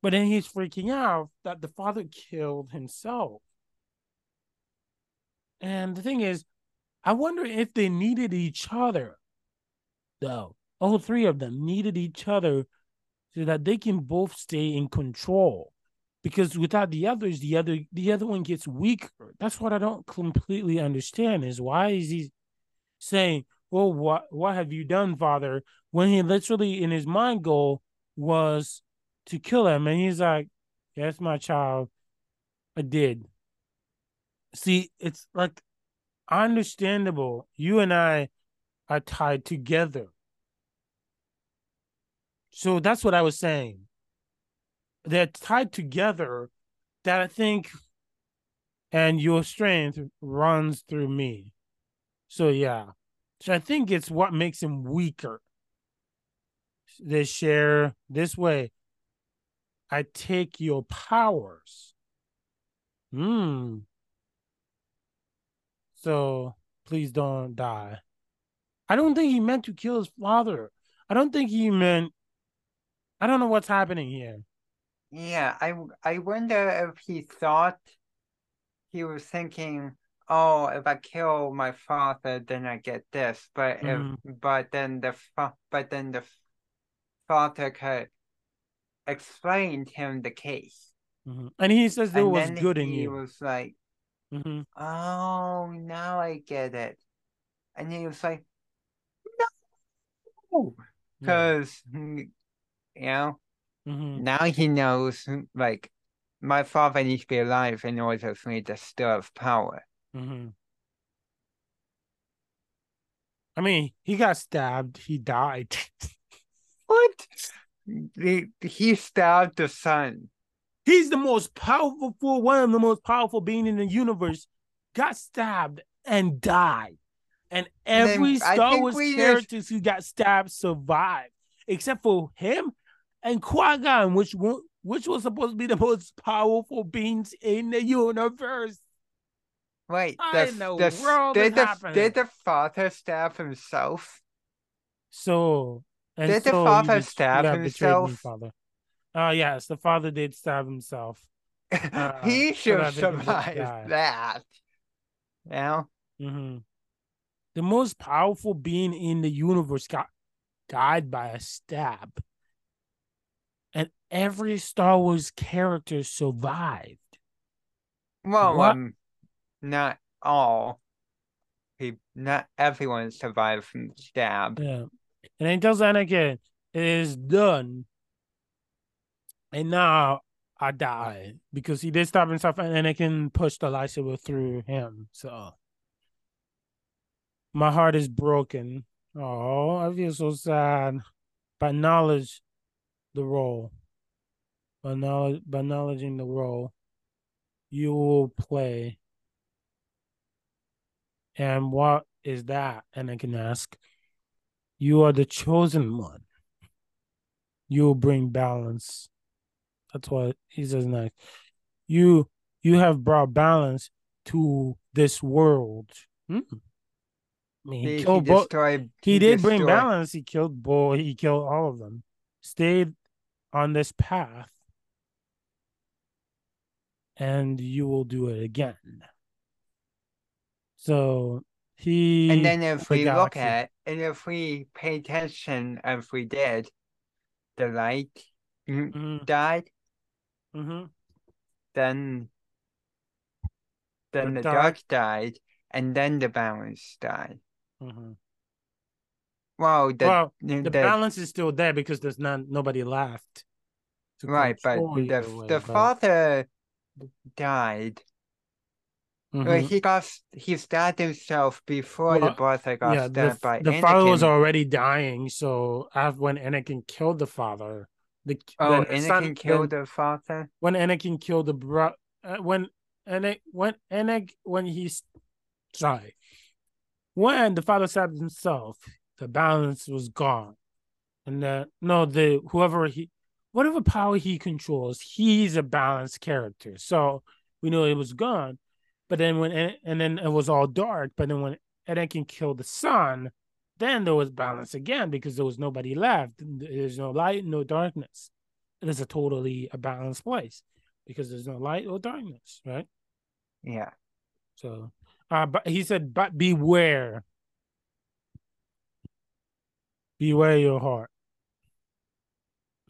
But then he's freaking out that the father killed himself. And the thing is, I wonder if they needed each other, though. All three of them needed each other so that they can both stay in control. Because without the others, the other the other one gets weaker. That's what I don't completely understand is why is he saying, oh, Well, what what have you done, father? When he literally in his mind goal was to kill him. And he's like, Yes, my child, I did. See, it's like understandable. You and I are tied together. So that's what I was saying. They're tied together that I think, and your strength runs through me. So yeah. So I think it's what makes him weaker. They share this way. I take your powers. Hmm. So please don't die. I don't think he meant to kill his father. I don't think he meant. I don't know what's happening here. Yeah, I I wonder if he thought he was thinking, oh, if I kill my father, then I get this. But Mhm. if but then the fa- but then the father could explain to him the case, Mhm. And he says there and was good in he you. was like, Mhm. oh, now I get it, and he was like, no, because you know. Mhm. Now he knows, like, my father needs to be alive in order for me to still have power. Mhm. I mean, he got stabbed. He died. *laughs* what? He, he stabbed the son. He's the most powerful, one of the most powerful being in the universe. Got stabbed and died. And every Star Wars characters who got stabbed survived, except for him and Qui Gon, which which was supposed to be the most powerful beings in the universe. Wait, the, in the, world did, the, did the father stab himself? So did so the father stab himself? Me, father. Oh yes, the father did stab himself. *laughs* Uh, he should have survived that. Yeah. Mm-hmm. The most powerful being in the universe got died by a stab, and every Star Wars character survived. Well, what? um, not all. He, not everyone survived from the stab. Yeah. And then tells Anakin, it is done. And now I die because he did stop himself and Anakin pushed the lightsaber through him. So my heart is broken. Oh, I feel so sad. By knowledge, the role. By knowledge, by acknowledging the role, you will play and what is that? And I can ask, You are the chosen one. You will bring balance. That's why he says next. You you have brought balance to this world. Hmm. I mean, he, he killed he, destroyed, he, he did destroyed. bring balance. He killed Bo. He killed all of them. Stayed on this path, and you will do it again. So he and then if we look at and if we pay attention if we did, the light mm-hmm. died. Mm-hmm. Then then the, the dark. dark. died, and then the balance died. Mm-hmm. Well, the, well, the, the, balance is still there because there's not nobody left. Right, but the away, the but... father died Mm-hmm. he got he stabbed himself before well, the brother got yeah, stabbed the, by the Anakin. father was already dying. So after when Anakin killed the father, the oh Anakin son, killed the father. When Anakin killed the bro, uh, when Anakin when Anakin when he's sorry, when the father stabbed himself, the balance was gone, and the no the whoever he whatever power he controls, he's a balanced character. So we know it was gone but then when and then it was all dark. But then when Anakin killed the son, then there was balance again because there was nobody left. There's no light, no darkness. It is a totally a balanced place because there's no light or darkness, right? Yeah. So, uh, but he said, but beware. Beware your heart.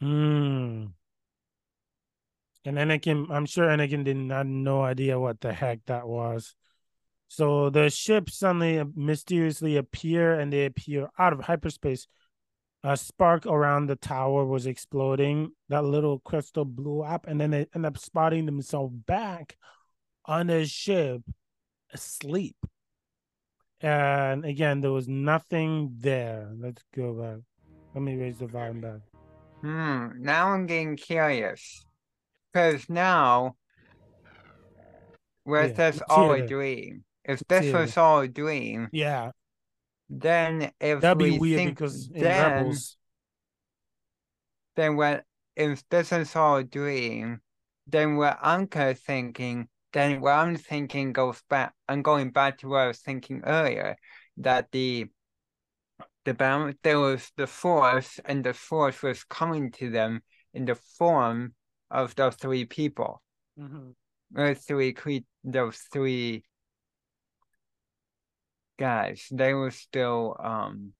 Hmm. And Anakin, I'm sure Anakin did not no idea what the heck that was. So the ship suddenly mysteriously appear and they appear out of hyperspace. A spark around the tower was exploding. That little crystal blew up, and then they end up spotting themselves back on the ship, asleep. And again, there was nothing there. Let's go back. Let me raise the volume back. Hmm. Now I'm getting curious. Because now, was yeah, this all a dream? If this was all a dream, yeah, then if that'd be weird think, because then, Rebels, then what if this is all a dream? Then what I'm thinking, then what I'm thinking goes back. I'm going back to what I was thinking earlier, that the the balance there was the force, and the force was coming to them in the form of those three people. Mm-hmm. Those three cre- those three guys, they were still um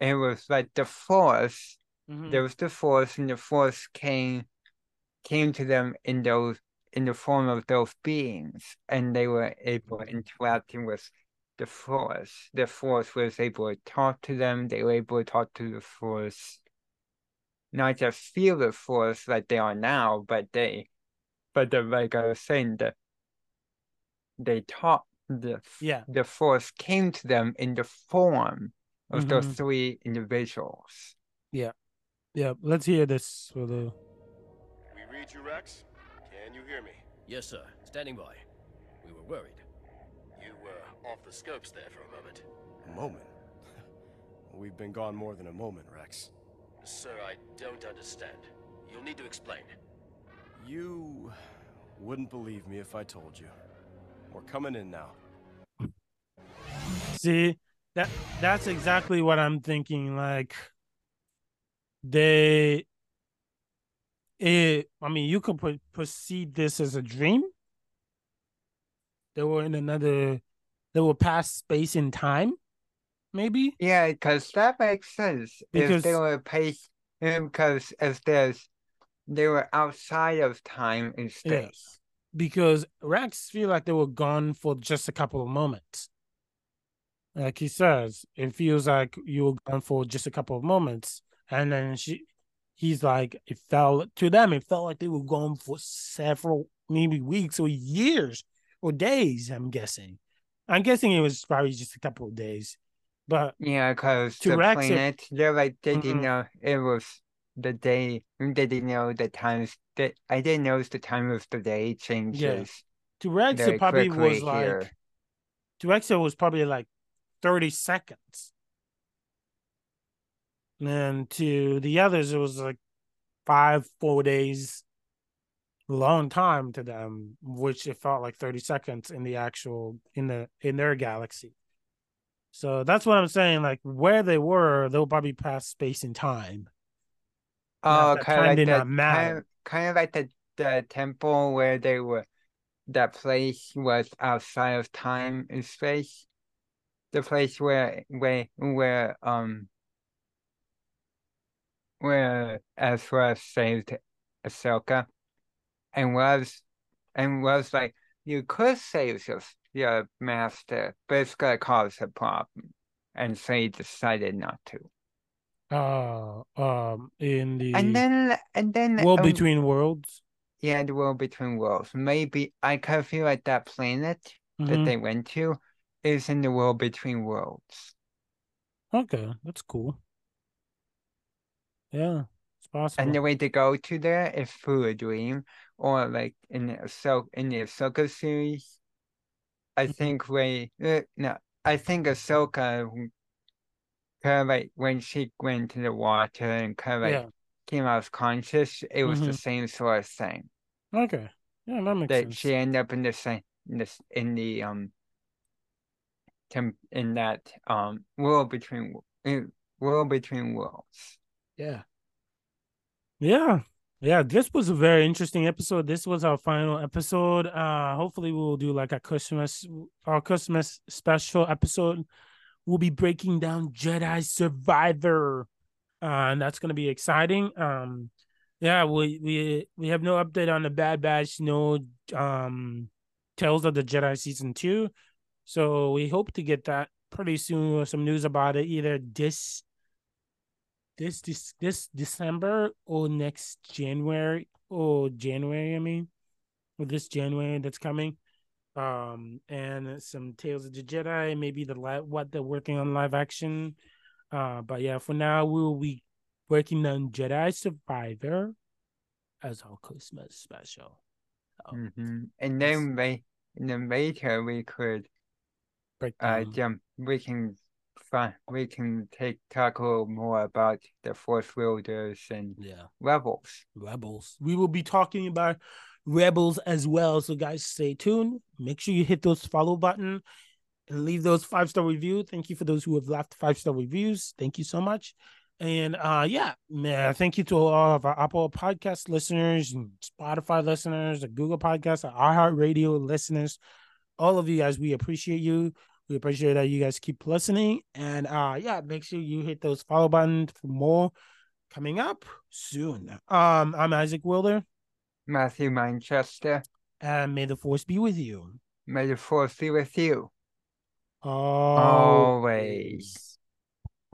it was like the force mm-hmm. there was the force and the force came came to them in those in the form of those beings and they were able interacting with the force. The force was able to talk to them, they were able to talk to the force not just feel the force like they are now, but they, but the, like I was saying, the, they talk, the yeah the force came to them in the form of those Mhm. three individuals. yeah yeah let's hear this for the We read you, Rex? Can you hear me? Yes, sir. Standing by. We were worried. You were off the scopes there for a moment. A moment? *laughs* We've been gone more than a moment, Rex. Sir, I don't understand. You'll need to explain. You wouldn't believe me if I told you. We're coming in now. See, that that's exactly what I'm thinking. Like they it I mean you could put, perceive this as a dream. They were in another they were past space and time, maybe. Yeah, because that makes sense. if Because- they were pace, because um, if there's they were outside of time and Yeah. space. Because Rex feel like they were gone for just a couple of moments. Like he says, it feels like you were gone for just a couple of moments. And then she he's like, it felt to them, it felt like they were gone for several maybe weeks or years or days, I'm guessing. I'm guessing it was probably just a couple of days. But Yeah, because To the Rex, it- planet, they're like they didn't Mhm. know it was the day. They didn't know the times. That I didn't notice the time of the day changes. to Rex, very probably was like here. to Rex, it was probably like 30 seconds. And to the others, it was like five, four days, long time to them, which it felt like 30 seconds in the actual in the in their galaxy. So that's what I'm saying. Like where they were, they'll probably pass space and time. Oh, that kind of like did the not matter. kind, kind of like the the temple where they were. That place was outside of time and space. The place where where where um where Ezra saved Ahsoka, and was and was like you could save your your master, but it's gonna cause a problem, and so he decided not to. Uh um in the And then and then world um, between worlds. Yeah, the world between worlds. Maybe I kind of feel like that planet that Mhm. they went to is in the world between worlds. Okay, that's cool. Yeah, it's possible. And the way to go to there is through a dream, or like in the so in the Ahsoka series, I Mm-hmm. think Rey. Uh, no, I think Ahsoka kind of like when she went to the water and kind of like Yeah. came out conscious, it was the Mhm. same sort of thing. Okay. Yeah, that makes that sense. she ended up in the same in this in the um in that um world between world between worlds. Yeah. Yeah. Yeah, this was a very interesting episode. This was our final episode. Uh hopefully we'll do like a Christmas our Christmas special episode. We'll be breaking down Jedi Survivor. Uh and that's to be exciting. Um yeah, we we we have no update on the Bad Batch, no um Tales of the Jedi season 2. So we hope to get that pretty soon with some news about it either this this this this December or next January or January, I mean, or this January that's coming. Um, and some Tales of the Jedi, maybe the li- what they're working on live action. Uh, but yeah, for now we'll be working on Jedi Survivor as our Christmas special. So, hmm And then we, and then later we could break uh jump we can find we can take talk a little more about the Force Wielders and Yeah. Rebels. Rebels. We will be talking about Rebels as well. So, guys, stay tuned. Make sure you hit those follow button and leave those five star review. Thank you for those who have left five star reviews. Thank you so much. And uh, yeah, man, thank you to all of our Apple Podcast listeners and Spotify listeners, the Google Podcast, the iHeartRadio listeners. All of you guys, we appreciate you. We appreciate that you guys keep listening. And uh, yeah, make sure you hit those follow buttons for more coming up soon. Um, I'm Isaac Wilder, Matthew Manchester, and may the force be with you. may the Force be with you Always. always.